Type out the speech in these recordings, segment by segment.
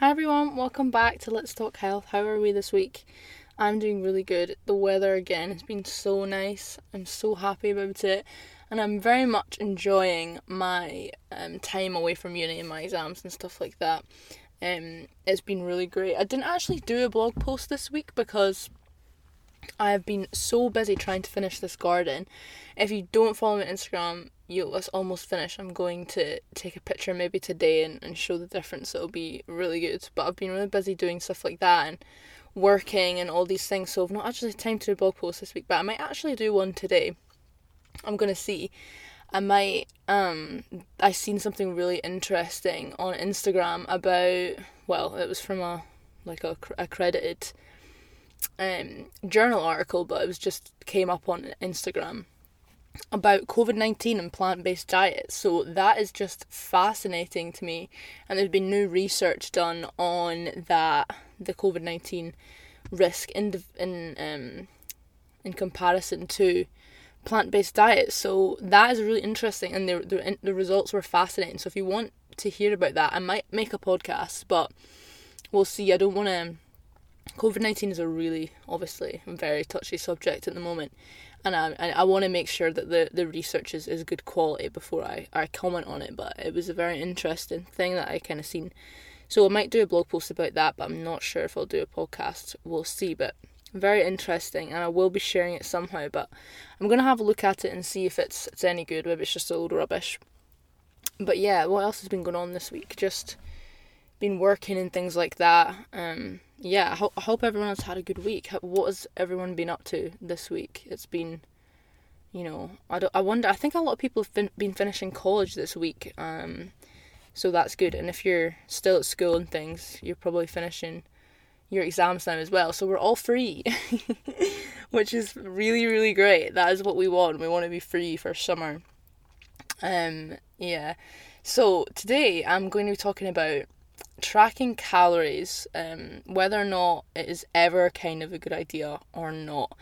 Hi everyone, welcome back to Let's Talk Health. How are we this week? I'm doing really good. The weather again has been so nice. I'm so happy about it, and I'm very much enjoying my um, time away from uni and my exams and stuff like that. Um, it's been really great. I didn't actually do a blog post this week because I have been so busy trying to finish this garden. If you don't follow me on Instagram, you it's almost finished. I'm going to take a picture maybe today and, and show the difference. It'll be really good. But I've been really busy doing stuff like that and working and all these things, so I've not actually had time to do a blog post this week, but I might actually do one today. I'm gonna see. I might um I seen something really interesting on Instagram about well, it was from a like a accredited um journal article, but it was just came up on Instagram about COVID 19 and plant based diets. So that is just fascinating to me. And there's been new research done on that, the COVID 19 risk in, in, um, in comparison to plant based diets. So that is really interesting. And the, the, the results were fascinating. So if you want to hear about that, I might make a podcast, but we'll see. I don't want to. COVID 19 is a really, obviously, very touchy subject at the moment and I, I want to make sure that the, the research is, is good quality before I, I comment on it. But it was a very interesting thing that I kind of seen. So I might do a blog post about that, but I'm not sure if I'll do a podcast. We'll see. But very interesting, and I will be sharing it somehow. But I'm gonna have a look at it and see if it's it's any good. Maybe it's just a load of rubbish. But yeah, what else has been going on this week? Just been working and things like that. Um, yeah, I, ho- I hope everyone has had a good week. What has everyone been up to this week? It's been, you know, I, don't, I wonder. I think a lot of people have fin- been finishing college this week, um, so that's good. And if you're still at school and things, you're probably finishing your exams now as well. So we're all free, which is really really great. That is what we want. We want to be free for summer. Um, yeah. So today I'm going to be talking about tracking calories, um, whether or not it is ever kind of a good idea or not.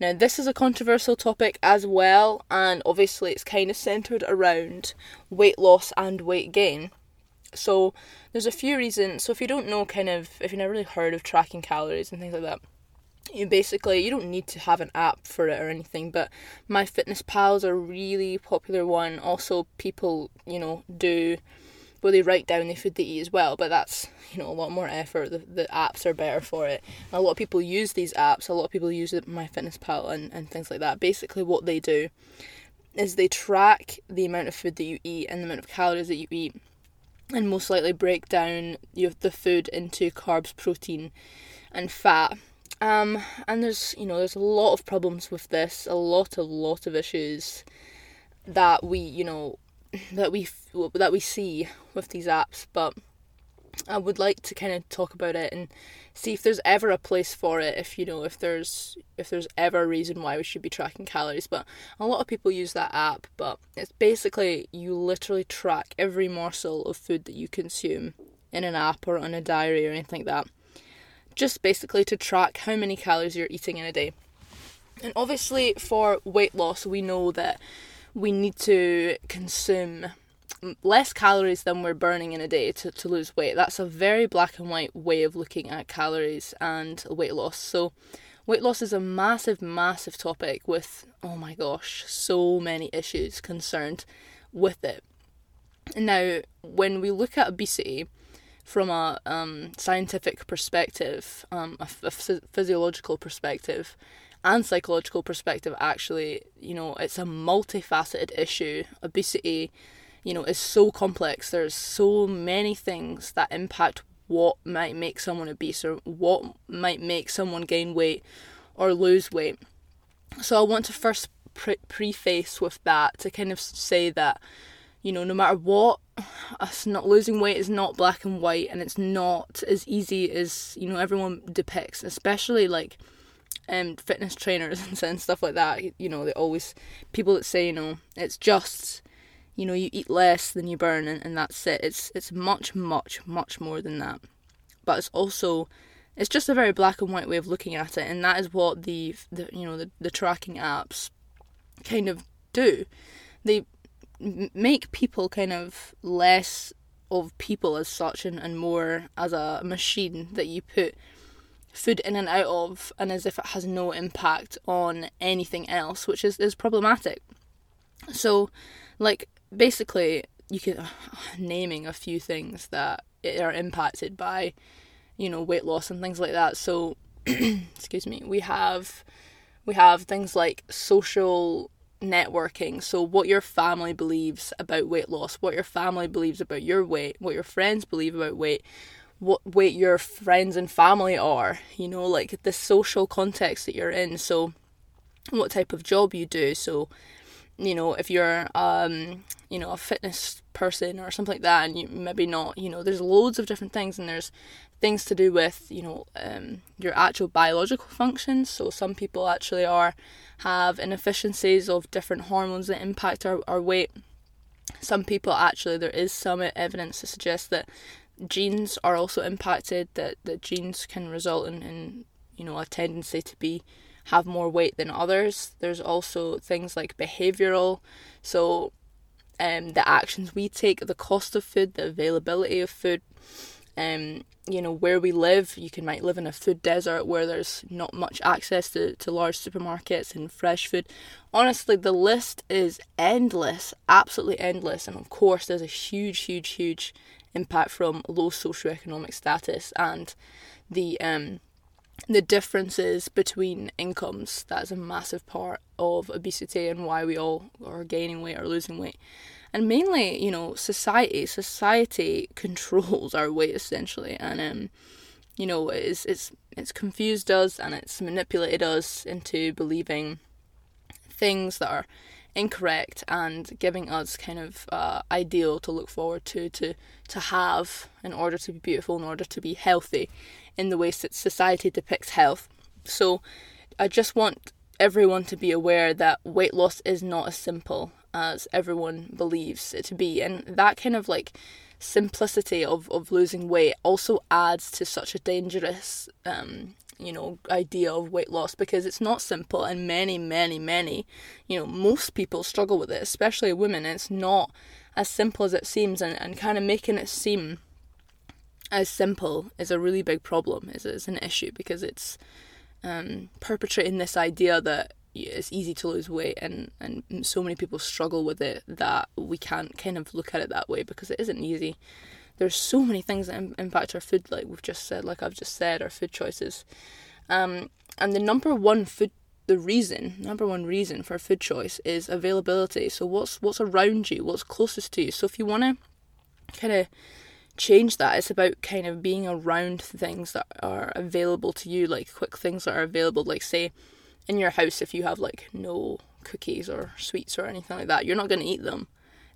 Now, this is a controversial topic as well, and obviously it's kind of centered around weight loss and weight gain. So, there's a few reasons. So, if you don't know, kind of, if you've never really heard of tracking calories and things like that, you basically you don't need to have an app for it or anything but my MyFitnessPal is a really popular one also people you know do where they write down the food they eat as well, but that's you know a lot more effort. The, the apps are better for it. A lot of people use these apps. A lot of people use MyFitnessPal and, and things like that. Basically, what they do is they track the amount of food that you eat and the amount of calories that you eat, and most likely break down your, the food into carbs, protein, and fat. Um, and there's you know there's a lot of problems with this, a lot, a lot of issues that we you know that we that we see with these apps, but I would like to kind of talk about it and see if there's ever a place for it. If you know, if there's if there's ever a reason why we should be tracking calories. But a lot of people use that app, but it's basically you literally track every morsel of food that you consume in an app or on a diary or anything like that. Just basically to track how many calories you're eating in a day. And obviously, for weight loss, we know that we need to consume less calories than we're burning in a day to, to lose weight. That's a very black and white way of looking at calories and weight loss. So, weight loss is a massive, massive topic with, oh my gosh, so many issues concerned with it. Now, when we look at obesity from a um, scientific perspective, um, a, a physiological perspective, and psychological perspective actually you know it's a multifaceted issue. Obesity you know is so complex. There's so many things that impact what might make someone obese or what might make someone gain weight or lose weight. So i want to first pre- preface with that to kind of say that you know no matter what us not losing weight is not black and white and it's not as easy as you know everyone depicts especially like um, fitness trainers and stuff like that, you know, they always people that say, you know, it's just, you know, you eat less than you burn and, and that's it. It's it's much, much, much more than that. But it's also it's just a very black and white way of looking at it, and that is what the, the you know the, the tracking apps kind of do. They make people kind of less of people as such and, and more as a machine that you put food in and out of and as if it has no impact on anything else, which is, is problematic. So, like, basically, you can uh, naming a few things that are impacted by, you know, weight loss and things like that. So, excuse me, we have we have things like social networking. So, what your family believes about weight loss, what your family believes about your weight, what your friends believe about weight, what weight your friends and family are, you know, like the social context that you're in. So, what type of job you do. So, you know, if you're, um, you know, a fitness person or something like that, and you maybe not, you know, there's loads of different things, and there's things to do with, you know, um, your actual biological functions. So some people actually are have inefficiencies of different hormones that impact our, our weight. Some people actually, there is some evidence to suggest that genes are also impacted, that, that genes can result in, in, you know, a tendency to be have more weight than others. There's also things like behavioral, so um, the actions we take, the cost of food, the availability of food, um, you know, where we live. You can might live in a food desert where there's not much access to, to large supermarkets and fresh food. Honestly, the list is endless, absolutely endless. And of course, there's a huge, huge, huge impact from low socioeconomic status and the um, the differences between incomes. That is a massive part of obesity and why we all are gaining weight or losing weight and mainly you know society society controls our weight essentially and um you know it's it's it's confused us and it's manipulated us into believing things that are incorrect and giving us kind of uh, ideal to look forward to to to have in order to be beautiful in order to be healthy in the ways that society depicts health so i just want everyone to be aware that weight loss is not as simple as everyone believes it to be. And that kind of like simplicity of, of losing weight also adds to such a dangerous um, you know idea of weight loss because it's not simple and many many many you know most people struggle with it especially women. It's not as simple as it seems and, and kind of making it seem as simple is a really big problem is, is an issue because it's um, perpetrating this idea that it's easy to lose weight and and so many people struggle with it that we can't kind of look at it that way because it isn't easy there's so many things that impact our food like we've just said like i've just said our food choices. Um, and the number one food the reason number one reason for food choice is availability. So what's what's around you what's closest to you? So if you want to kind of change that it's about kind of being around things that are available to you like quick things that are available. Like say in your house if you have like no cookies or sweets or anything like that, you're not going to eat them.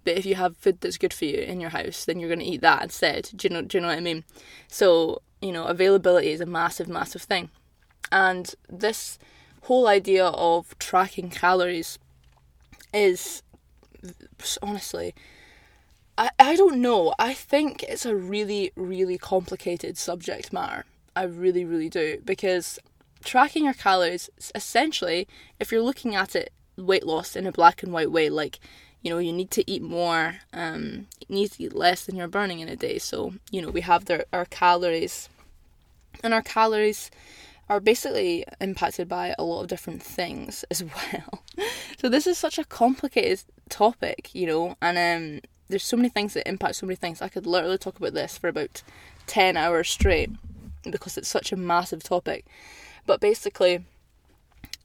But if you have food that's good for you in your house, then you're going to eat that instead. Do you know? Do you know what I mean? So you know, availability is a massive, massive thing, and this whole idea of tracking calories is honestly I, I don't know. I think it's a really, really complicated subject matter. I really, really do. Because tracking your calories essentially if you're looking at it weight loss in a black and white way like you know you need to eat more um you need to eat less than you're burning in a day. So you know we have the, our calories and our calories are basically impacted by a lot of different things as well. So this is such a complicated topic you know and um there's so many things that impact so many things. I could literally talk about this for about 10 hours straight because it's such a massive topic. But basically,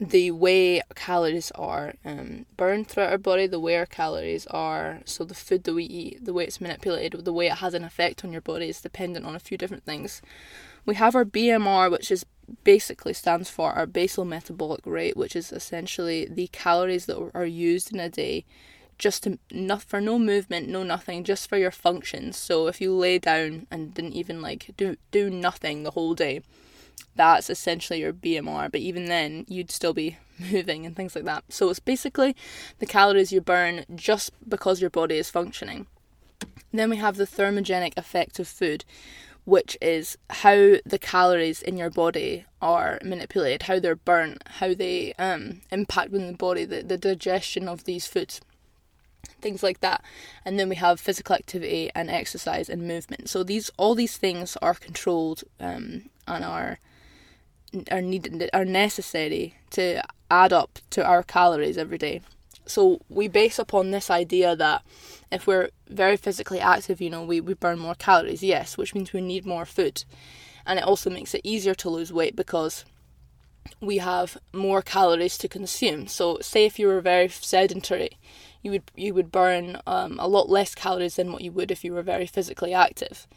the way calories are um, burned throughout our body, the way our calories are, so the food that we eat, the way it's manipulated, the way it has an effect on your body is dependent on a few different things. We have our BMR, which is basically stands for our basal metabolic rate, which is essentially the calories that are used in a day just to, not for no movement, no nothing, just for your functions. So if you lay down and didn't even like do do nothing the whole day, that's essentially your BMR, but even then, you'd still be moving and things like that. So it's basically the calories you burn just because your body is functioning. Then we have the thermogenic effect of food, which is how the calories in your body are manipulated, how they're burnt, how they um, impact within the body, the, the digestion of these foods. Things like that. And then we have physical activity and exercise and movement. So these all these things are controlled um, and are are needed are necessary to add up to our calories every day. So we base upon this idea that if we're very physically active, you know, we, we burn more calories, yes, which means we need more food. And it also makes it easier to lose weight because we have more calories to consume. So say if you were very sedentary, you would you would burn um, a lot less calories than what you would if you were very physically active,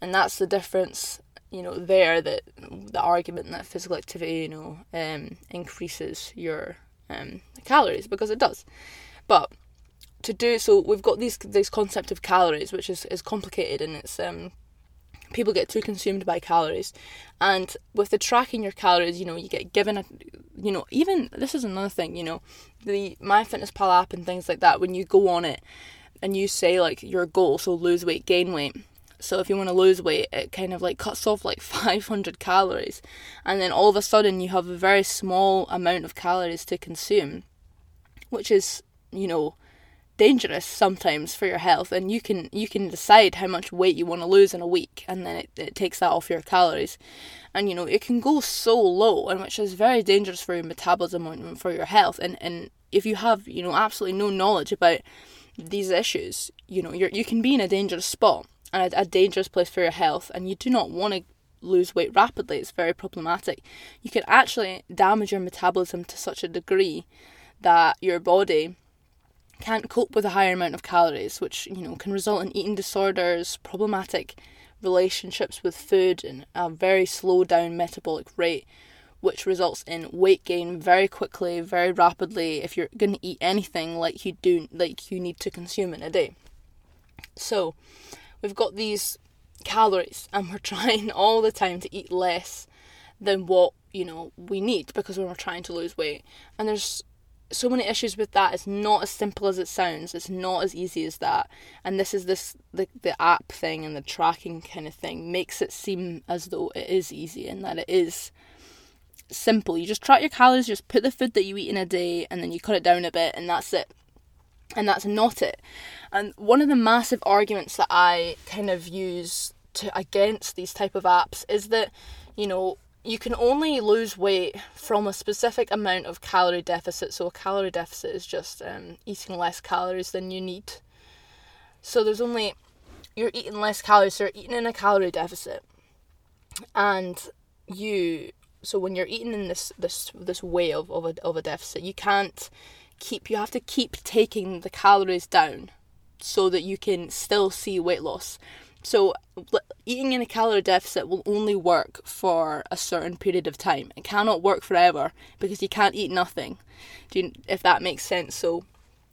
and that's the difference. You know, there that the argument that physical activity, you know, um, increases your um, calories because it does, but to do so, we've got these this concept of calories, which is, is complicated and it's um people get too consumed by calories. And with the tracking your calories you know you get given a you know even this is another thing you know the MyFitnessPal app and things like that when you go on it and you say like your goal so lose weight gain weight. So if you want to lose weight it kind of like cuts off like 500 calories. And then all of a sudden you have a very small amount of calories to consume which is you know dangerous sometimes for your health and you can you can decide how much weight you want to lose in a week and then it, it takes that off your calories. And you know it can go so low and which is very dangerous for your metabolism and for your health and and if you have you know absolutely no knowledge about these issues you know you're you can be in a dangerous spot and a, a dangerous place for your health and you do not want to lose weight rapidly. It's very problematic. You can actually damage your metabolism to such a degree that your body can't cope with a higher amount of calories, which you know can result in eating disorders, problematic relationships with food, and a very slow down metabolic rate, which results in weight gain very quickly, very rapidly. If you're going to eat anything like you do, like you need to consume in a day. So, we've got these calories, and we're trying all the time to eat less than what you know we need because when we're trying to lose weight, and there's so many issues with that. It's not as simple as it sounds. It's not as easy as that. And this is this the the app thing and the tracking kind of thing makes it seem as though it is easy and that it is simple. You just track your calories, just put the food that you eat in a day and then you cut it down a bit and that's it. And that's not it. And one of the massive arguments that I kind of use to against these type of apps is that, you know, you can only lose weight from a specific amount of calorie deficit. So, a calorie deficit is just um, eating less calories than you need. So, there's only, you're eating less calories, so you're eating in a calorie deficit. And you, so when you're eating in this, this, this way of, of, a, of a deficit, you can't keep, you have to keep taking the calories down so that you can still see weight loss. So, eating in a calorie deficit will only work for a certain period of time. It cannot work forever because you can't eat nothing. You, if that makes sense? So,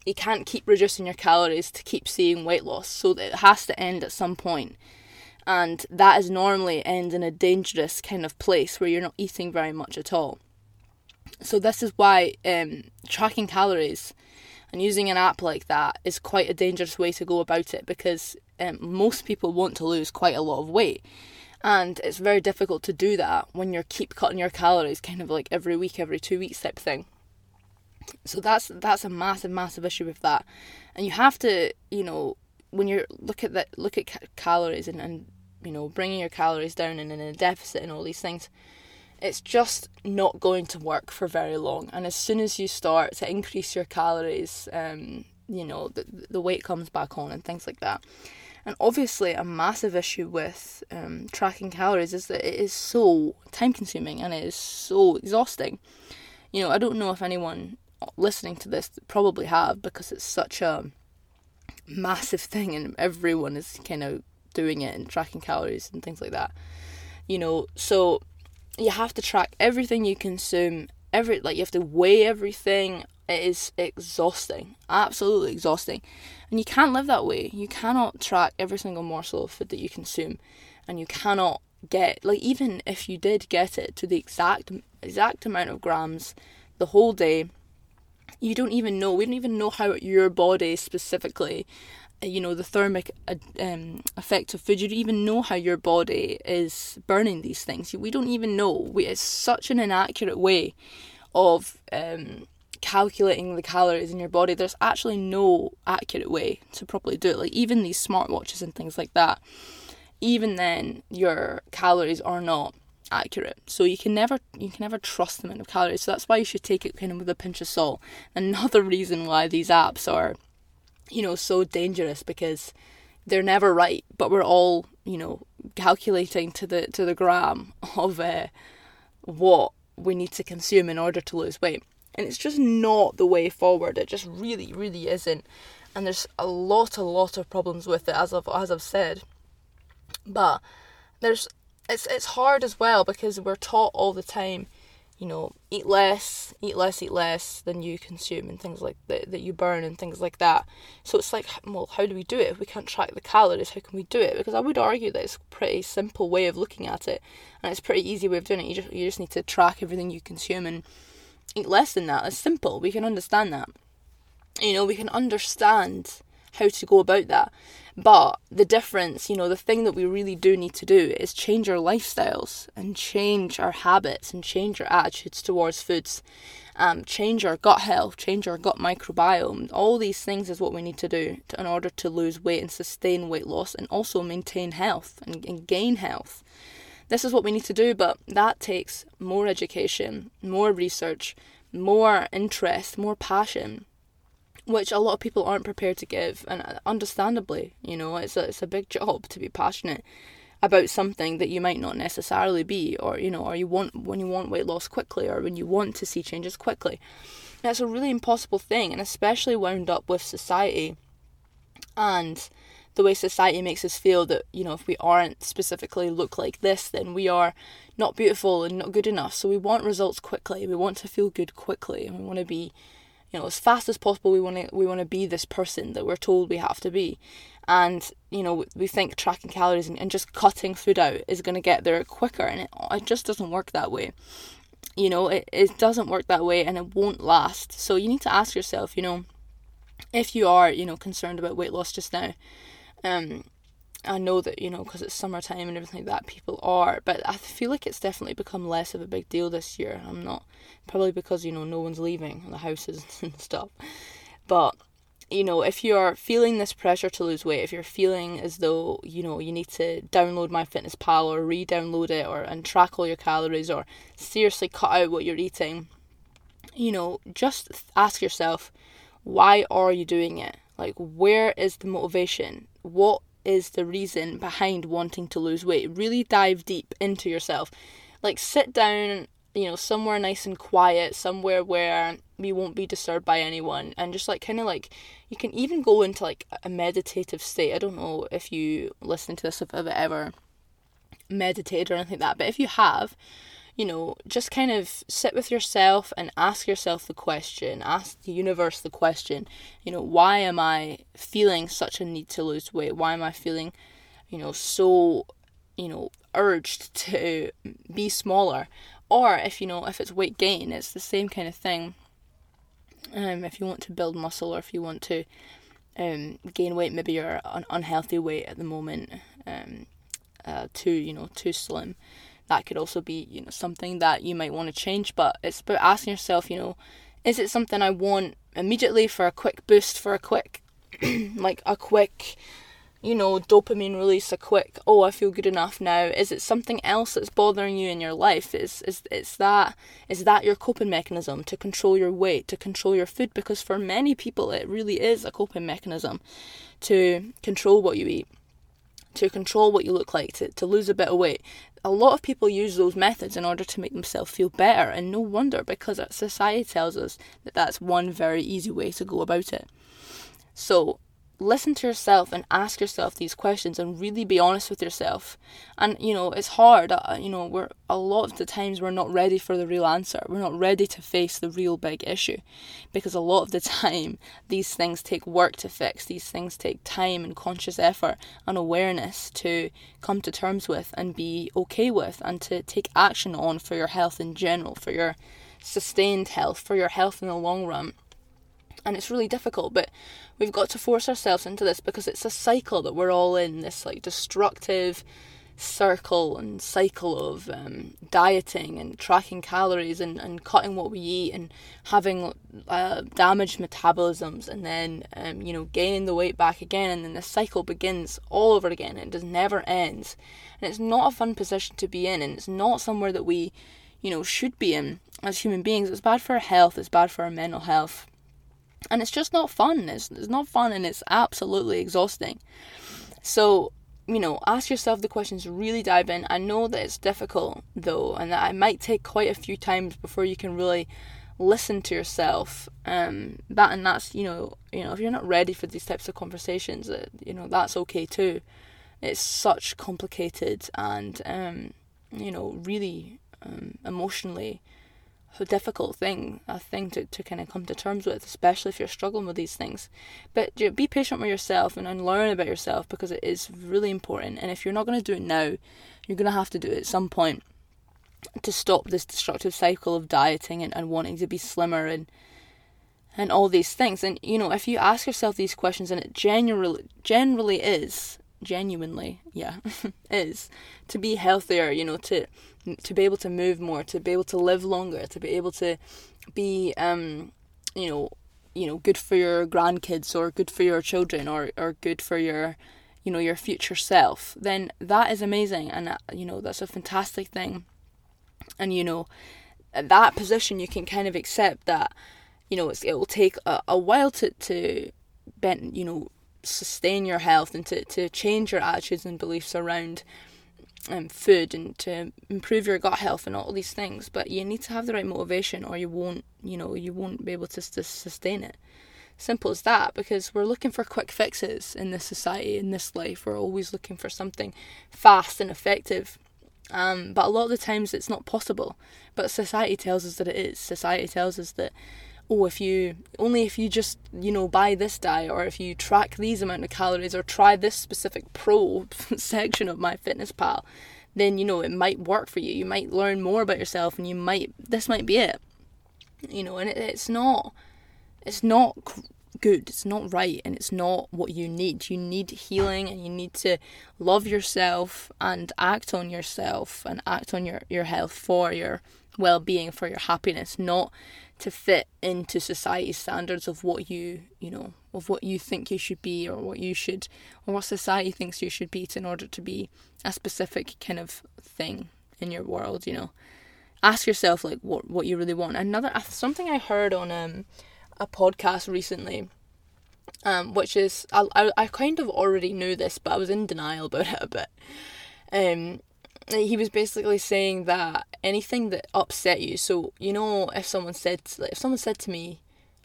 you can't keep reducing your calories to keep seeing weight loss. So, it has to end at some point. And that is normally end in a dangerous kind of place where you're not eating very much at all. So, this is why um, tracking calories and using an app like that is quite a dangerous way to go about it because um, most people want to lose quite a lot of weight. And it's very difficult to do that when you're keep cutting your calories kind of like every week, every two weeks type thing. So that's that's a massive, massive issue with that. And you have to, you know, when you look at that, look at ca- calories and, and you know bringing your calories down and in a deficit and all these things it's just not going to work for very long. And as soon as you start to increase your calories, um, you know, the, the weight comes back on and things like that. And obviously, a massive issue with um, tracking calories is that it is so time consuming and it is so exhausting. You know, I don't know if anyone listening to this probably have because it's such a massive thing and everyone is kind of doing it and tracking calories and things like that. You know, so you have to track everything you consume every like you have to weigh everything. It is exhausting absolutely exhausting. And you can't live that way. You cannot track every single morsel of food that you consume. And you cannot get like even if you did get it to the exact exact amount of grams the whole day you don't even know. We don't even know how your body specifically you know the thermic uh, um, effect of food you don't even know how your body is burning these things we don't even know we, it's such an inaccurate way of um, calculating the calories in your body, there's actually no accurate way to properly do it. Like even these smartwatches and things like that, even then your calories are not accurate. So you can never you can never trust the amount of calories. So that's why you should take it kind of with a pinch of salt. Another reason why these apps are, you know, so dangerous because they're never right, but we're all, you know, calculating to the to the gram of uh, what we need to consume in order to lose weight. And it's just not the way forward. It just really, really isn't. And there's a lot, a lot of problems with it, as I've as I've said. But there's it's it's hard as well because we're taught all the time, you know, eat less, eat less, eat less than you consume and things like that that you burn and things like that. So it's like, well, how do we do it if we can't track the calories? How can we do it? Because I would argue that it's a pretty simple way of looking at it, and it's a pretty easy way of doing it. You just you just need to track everything you consume and eat less than that. It's simple. We can understand that. You know, we can understand how to go about that. But the difference, you know, the thing that we really do need to do is change our lifestyles and change our habits and change our attitudes towards foods, um, change our gut health, change our gut microbiome. All these things is what we need to do to, in order to lose weight and sustain weight loss and also maintain health and, and gain health. This is what we need to do, but that takes more education, more research, more interest, more passion which a lot of people aren't prepared to give, and uh, understandably, you know, it's a it's a big job to be passionate about something that you might not necessarily be, or you know, or you want when you want weight loss quickly, or when you want to see changes quickly. That's a really impossible thing, and especially wound up with society and the way society makes us feel that you know if we aren't specifically look like this then we are not beautiful and not good enough so we want results quickly we want to feel good quickly and we want to be you know as fast as possible we want to we want to be this person that we're told we have to be. And you know we think tracking calories and, and just cutting food out is going to get there quicker and it, it just doesn't work that way. You know it, it doesn't work that way and it won't last. So you need to ask yourself you know if you are you know concerned about weight loss just now um I know that you know because it's summertime and everything like that people are but I feel like it's definitely become less of a big deal this year. I'm not probably because you know no one's leaving the houses and stuff. But you know if you're feeling this pressure to lose weight if you're feeling as though you know you need to download MyFitnessPal or re-download it or and track all your calories or seriously cut out what you're eating you know just ask yourself why are you doing it? Like where is the motivation? What is the reason behind wanting to lose weight. Really dive deep into yourself. Like sit down, you know, somewhere nice and quiet, somewhere where you won't be disturbed by anyone and just like kind of like you can even go into like a meditative state. I don't know if you listen to this if I've ever meditated or anything like that, but if you have, you know, just kind of sit with yourself and ask yourself the question, ask the universe the question, you know, why am I feeling such a need to lose weight? Why am I feeling, you know, so, you know, urged to be smaller? Or if, you know, if it's weight gain, it's the same kind of thing. Um, if you want to build muscle or if you want to um, gain weight, maybe you're an unhealthy weight at the moment, um, uh, too, you know, too slim that could also be you know something that you might want to change but it's about asking yourself you know is it something i want immediately for a quick boost for a quick like a quick you know dopamine release a quick oh i feel good enough now. Is it something else that's bothering you in your life? Is is it's that is that your coping mechanism to control your weight to control your food? Because for many people it really is a coping mechanism to control what you eat to control what you look like, to, to lose a bit of weight. A lot of people use those methods in order to make themselves feel better, and no wonder because society tells us that that's one very easy way to go about it. So, listen to yourself and ask yourself these questions and really be honest with yourself. And you know it's hard uh, you know we're a lot of the times we're not ready for the real answer. We're not ready to face the real big issue because a lot of the time these things take work to fix. These things take time and conscious effort and awareness to come to terms with and be okay with and to take action on for your health in general for your sustained health for your health in the long run and it's really difficult but we've got to force ourselves into this because it's a cycle that we're all in this like destructive circle and cycle of um, dieting and tracking calories and, and cutting what we eat and having uh, damaged metabolisms and then um, you know gaining the weight back again. And then the cycle begins all over again it does never ends. And it's not a fun position to be in and it's not somewhere that we you know should be in as human beings. It's bad for our health. It's bad for our mental health and it's just not fun it's, it's not fun and it's absolutely exhausting so you know, ask yourself the questions, really dive in. I know that it's difficult though, and that it might take quite a few times before you can really listen to yourself. Um, that and that's you know, you know, if you're not ready for these types of conversations, uh, you know, that's okay too. It's such complicated and um, you know, really um, emotionally a difficult thing, a thing to, to kind of come to terms with, especially if you're struggling with these things. But you know, be patient with yourself and, and learn about yourself because it is really important. And if you're not going to do it now, you're going to have to do it at some point to stop this destructive cycle of dieting and, and wanting to be slimmer and and all these things. And you know, if you ask yourself these questions, and it generally generally is genuinely, yeah, is to be healthier. You know, to to be able to move more, to be able to live longer, to be able to be, um, you know, you know, good for your grandkids or good for your children or or good for your, you know, your future self. Then that is amazing, and uh, you know that's a fantastic thing. And you know, at that position, you can kind of accept that, you know, it will take a, a while to to, bend, you know, sustain your health and to, to change your attitudes and beliefs around um, food and to improve your gut health and all these things. But you need to have the right motivation, or you won't, you know, you won't be able to, to sustain it. Simple as that. Because we're looking for quick fixes in this society, in this life. We're always looking for something fast and effective. Um, but a lot of the times it's not possible. But society tells us that it is. Society tells us that oh if you only if you just you know buy this diet or if you track these amount of calories or try this specific pro section of MyFitnessPal then you know it might work for you. You might learn more about yourself and you might this might be it. You know and it, it's not it's not good. It's not right and it's not what you need. You need healing and you need to love yourself and act on yourself and act on your your health for your well-being for your happiness not to fit into society's standards of what you you know of what you think you should be or what you should or what society thinks you should be in order to be a specific kind of thing in your world you know. Ask yourself like what what you really want. Another something i heard on um a podcast recently um which is I, I, I kind of already knew this but i was in denial about it a bit. Um he was basically saying that anything that upset you so you know if someone said like if someone said to me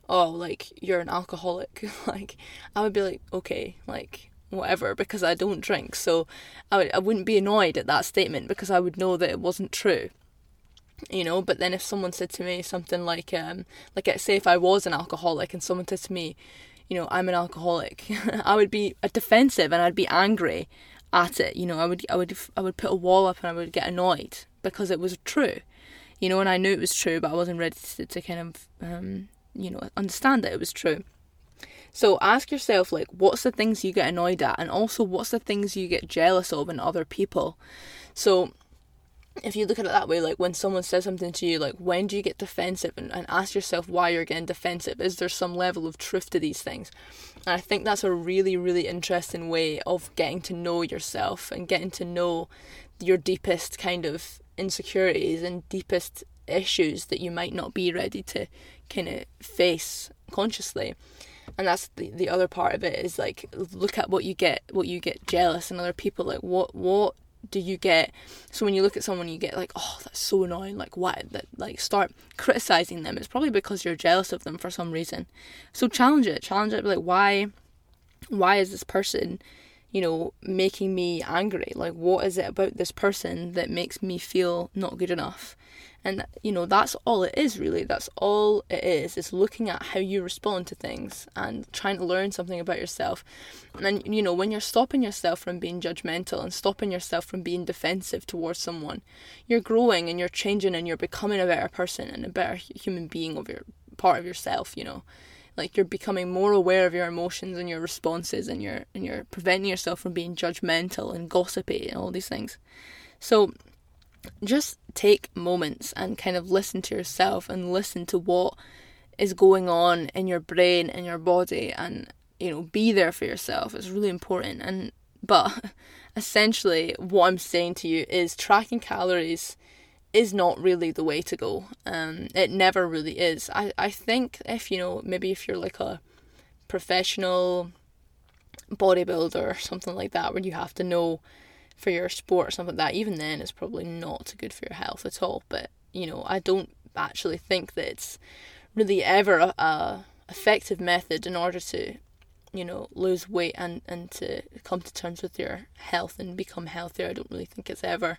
oh like you're an alcoholic like i would be like okay like whatever because i don't drink so i would i wouldn't be annoyed at that statement because i would know that it wasn't true you know? But then if someone said to me something like um like say if i was an alcoholic and someone said to me you know i'm an alcoholic i would be defensive and i'd be angry at it. You know, I would I would I would put a wall up and I would get annoyed because it was true. You know, and I knew it was true, but I wasn't ready to, to kind of um, you know understand that it was true. So ask yourself like what's the things you get annoyed at and also what's the things you get jealous of in other people. So if you look at it that way, like when someone says something to you, like when do you get defensive and, and ask yourself why you're getting defensive? Is there some level of truth to these things? And I think that's a really, really interesting way of getting to know yourself and getting to know your deepest kind of insecurities and deepest issues that you might not be ready to kind of face consciously and that's the, the other part of it is like look at what you get what you get jealous in other people like what what do you get so when you look at someone you get like oh that's so annoying like why that like start criticizing them. It's probably because you're jealous of them for some reason. So challenge it challenge it like why why is this person you know making me angry? Like what is it about this person that makes me feel not good enough and you know that's all it is really. That's all it is is looking at how you respond to things and trying to learn something about yourself. And then you know when you're stopping yourself from being judgmental and stopping yourself from being defensive towards someone you're growing and you're changing and you're becoming a better person and a better human being of your part of yourself you know. Like you're becoming more aware of your emotions and your responses and you're and you're preventing yourself from being judgmental and gossipy and all these things. So just take moments and kind of listen to yourself and listen to what is going on in your brain and your body and you know be there for yourself. It's really important. And but essentially what i'm saying to you is tracking calories is not really the way to go. Um it never really is. I i think if you know maybe if you're like a professional bodybuilder or something like that where you have to know for your sport or something like that even then it's probably not good for your health at all. But you know i don't actually think that it's really ever a, a effective method in order to you know lose weight and and to come to terms with your health and become healthier. I don't really think it's ever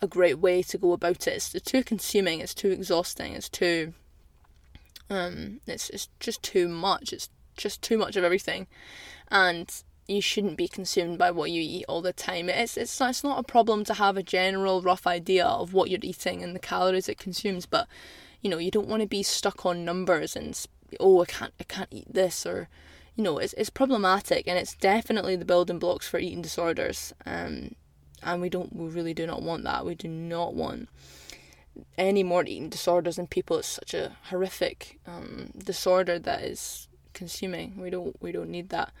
a great way to go about it. It's too consuming it's too exhausting it's too um it's it's just too much it's just too much of everything. And you shouldn't be consumed by what you eat all the time. It's it's it's not a problem to have a general rough idea of what you're eating and the calories it consumes, but you know you don't want to be stuck on numbers and oh I can't I can't eat this or you know it's it's problematic and it's definitely the building blocks for eating disorders um and we don't we really do not want that we do not want any more eating disorders in people it's such a horrific um, disorder that is consuming. We don't we don't need that.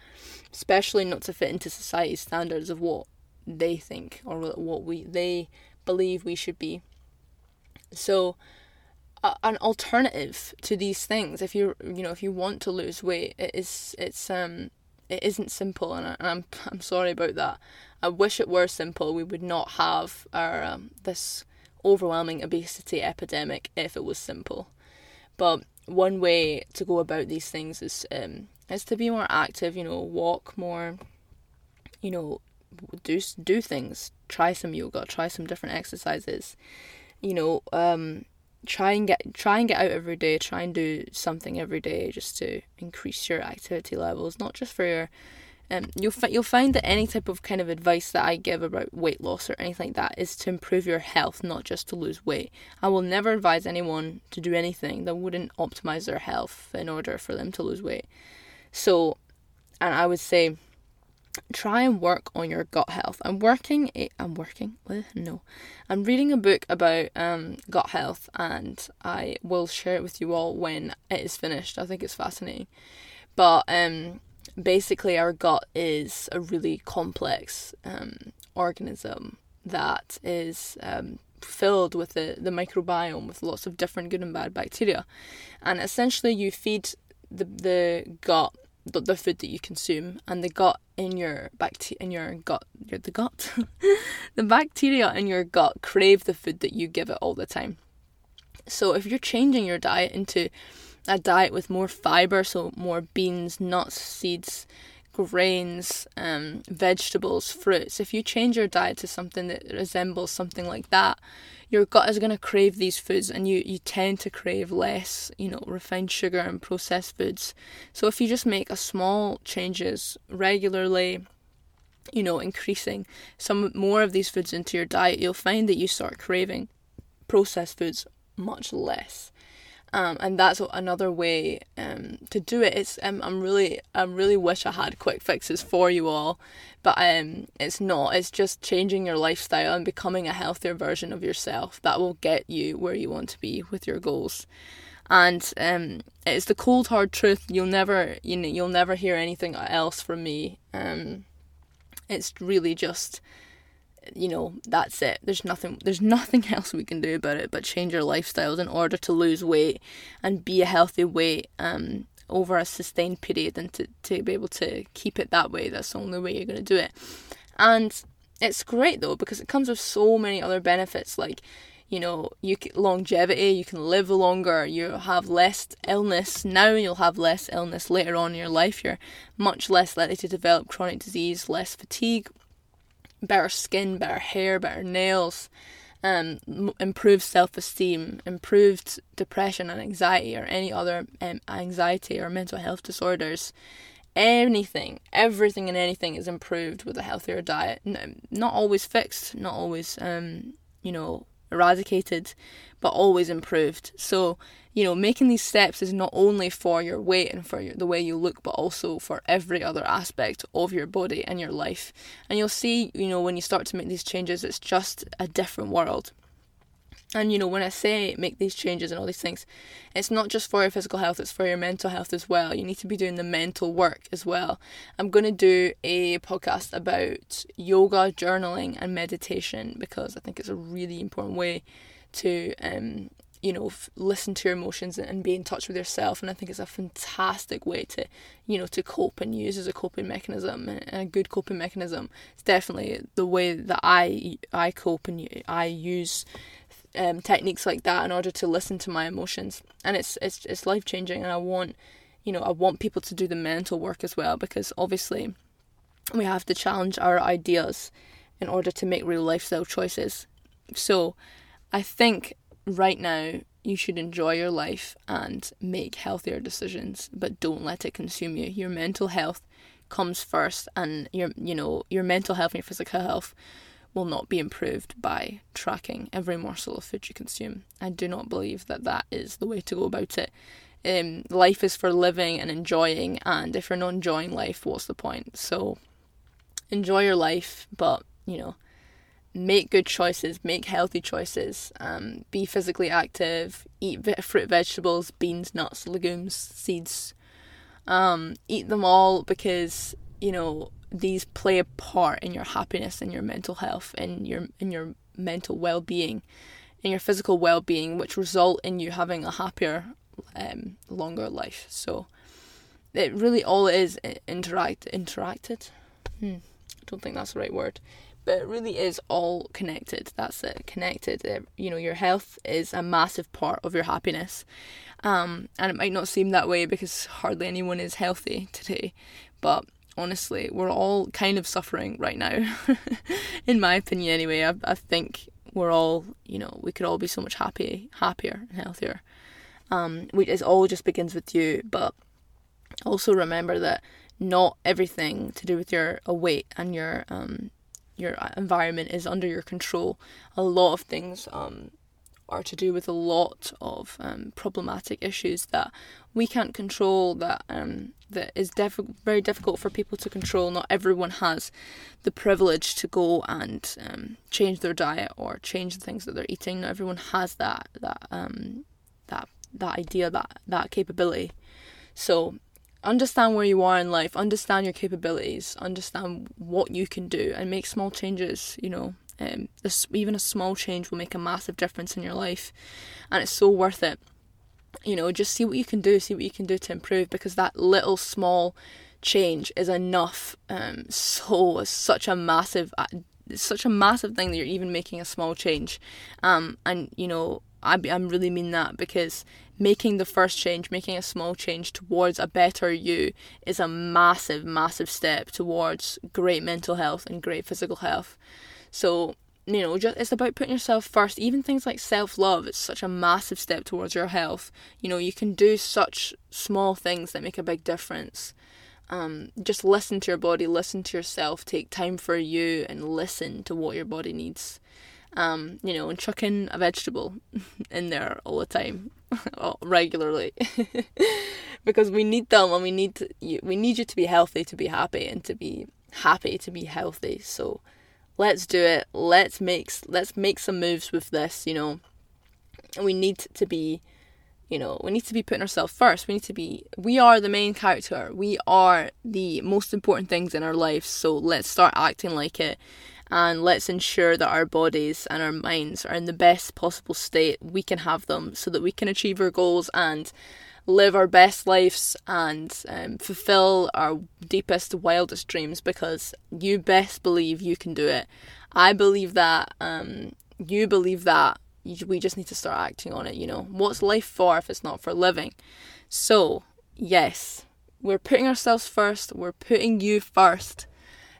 Especially not to fit into society's standards of what they think or what we they believe we should be. So an alternative to these things if you you know if you want to lose weight it is it's um it isn't simple and, I, and I'm I'm sorry about that. I wish it were simple. We would not have our um, this overwhelming obesity epidemic if it was simple. But one way to go about these things is um is to be more active you know walk more you know do do things. Try some yoga try some different exercises. You know um try and get try and get out every day try and do something every day just to increase your activity levels not just for your um, you'll fi- you'll find that any type of kind of advice that I give about weight loss or anything like that is to improve your health, not just to lose weight. I will never advise anyone to do anything that wouldn't optimize their health in order for them to lose weight. So, and I would say try and work on your gut health. I'm working. i I'm working. No, I'm reading a book about um, gut health, and I will share it with you all when it is finished. I think it's fascinating. But um, basically, our gut is a really complex um, organism that is um, filled with the, the microbiome with lots of different good and bad bacteria, and essentially, you feed the the gut the, the food that you consume and the gut in your bacteria in your gut your the gut? The bacteria in your gut crave the food that you give it all the time. So if you're changing your diet into a diet with more fiber so more beans nuts seeds grains um, vegetables fruits if you change your diet to something that resembles something like that your gut is going to crave these foods and you, you tend to crave less, you know, refined sugar and processed foods. So if you just make a small changes regularly, you know, increasing some more of these foods into your diet, you'll find that you start craving processed foods much less. Um, and that's another way um, to do it. It's um, I'm really I really wish I had quick fixes for you all, but um, it's not. It's just changing your lifestyle and becoming a healthier version of yourself that will get you where you want to be with your goals. And um, it's the cold hard truth. You'll never you know you'll never hear anything else from me. Um, it's really just you know that's it. There's nothing there's nothing else we can do about it but change our lifestyles in order to lose weight and be a healthy weight um over a sustained period and to, to be able to keep it that way. That's the only way you're going to do it. And it's great though because it comes with so many other benefits like you know you can, longevity you can live longer you have less illness now you'll have less illness later on in your life. You're much less likely to develop chronic disease less fatigue better skin, better hair, better nails, um, improved self esteem, improved depression and anxiety, or any other um, anxiety or mental health disorders. Anything, everything, and anything is improved with a healthier diet. Not always fixed, not always, um, you know, eradicated, but always improved. So you know, making these steps is not only for your weight and for your, the way you look, but also for every other aspect of your body and your life. And you'll see, you know, when you start to make these changes, it's just a different world. And you know, when I say make these changes and all these things, it's not just for your physical health, it's for your mental health as well. You need to be doing the mental work as well. I'm going to do a podcast about yoga, journaling, and meditation because I think it's a really important way to, um, you know, f- listen to your emotions and be in touch with yourself. And I think it's a fantastic way to, you know, to cope and use as a coping mechanism and a good coping mechanism. It's definitely the way that I I cope and I use um, techniques like that in order to listen to my emotions, and it's it's it's life changing. And I want, you know, I want people to do the mental work as well because obviously, we have to challenge our ideas in order to make real lifestyle choices. So, I think right now you should enjoy your life and make healthier decisions, but don't let it consume you. Your mental health comes first, and your you know your mental health and your physical health will not be improved by tracking every morsel of food you consume. I do not believe that that is the way to go about it. Um, life is for living and enjoying, and if you're not enjoying life, what's the point? So, enjoy your life, but you know, make good choices, make healthy choices, um, be physically active, eat fruit, vegetables, beans, nuts, legumes, seeds. Um, eat them all because you know these play a part in your happiness and your mental health and your in your mental well-being and your physical well-being which result in you having a happier um, longer life so it really all is interact interacted hmm. i don't think that's the right word but it really is all connected that's it connected it, you know your health is a massive part of your happiness um, and it might not seem that way because hardly anyone is healthy today but honestly. We're all kind of suffering right now. In my opinion, anyway, I, I think we're all, you know, we could all be so much happy, happier and healthier. Um, which is all just begins with you, but also remember that not everything to do with your weight and your um your environment is under your control. A lot of things um are to do with a lot of um, problematic issues that we can't control that um, that is def- very difficult for people to control. Not everyone has the privilege to go and um, change their diet or change the things that they're eating. Not everyone has that that um, that that idea that that capability. So understand where you are in life, understand your capabilities, understand what you can do, and make small changes. You know, um, this, even a small change will make a massive difference in your life, and it's so worth it. You know, just see what you can do, see what you can do to improve, because that little small change is enough. Um, so such a massive, uh, such a massive thing that you're even making a small change. Um, and you know, I I really mean that because making the first change, making a small change towards a better you is a massive, massive step towards great mental health and great physical health. So, you know, just it's about putting yourself first. Even things like self love, it's such a massive step towards your health. You know, you can do such small things that make a big difference. Um, just listen to your body, listen to yourself, take time for you, and listen to what your body needs. Um, you know, and chuck in a vegetable in there all the time, regularly, because we need them, and we need to, we need you to be healthy, to be happy, and to be happy to be healthy. So let's do it. Let's make let's make some moves with this you know. We need to be you know we need to be putting ourselves first. We need to be we are the main character. We are the most important things in our lives. So let's start acting like it and let's ensure that our bodies and our minds are in the best possible state we can have them so that we can achieve our goals and live our best lives and um, fulfill our deepest, wildest dreams because you best believe you can do it. I believe that, um, you believe that. We just need to start acting on it, you know. What's life for if it's not for living? So, yes, we're putting ourselves first, we're putting you first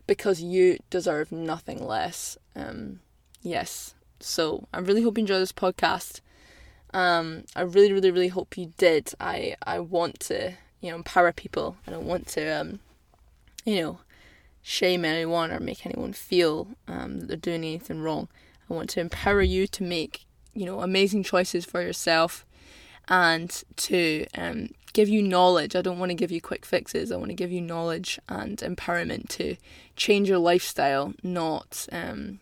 because you deserve nothing less. Um, yes. So, I really hope you enjoy this podcast. Um, I really, really, really hope you did. I I want to, you know, empower people. I don't want to, um, you know, shame anyone or make anyone feel um, that they're doing anything wrong. I want to empower you to make, you know, amazing choices for yourself and to um, give you knowledge. I don't want to give you quick fixes. I want to give you knowledge and empowerment to change your lifestyle, not um,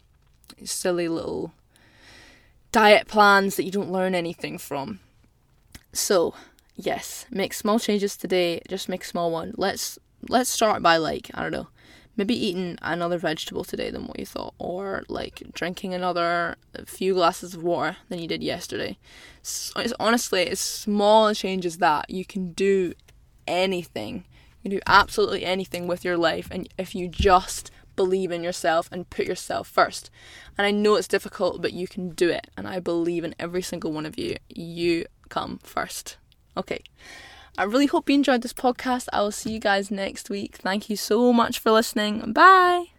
silly little diet plans that you don't learn anything from. So, yes, make small changes today. Just make small one. Let's let's start by like I don't know, maybe eating another vegetable today than what you thought, or like drinking another few glasses of water than you did yesterday. So it's honestly as small a change as that. You can do anything. You can do absolutely anything with your life, and if you just believe in yourself and put yourself first. And I know it's difficult, but you can do it. And I believe in every single one of you. You come first. Okay. I really hope you enjoyed this podcast. I will see you guys next week. Thank you so much for listening. Bye.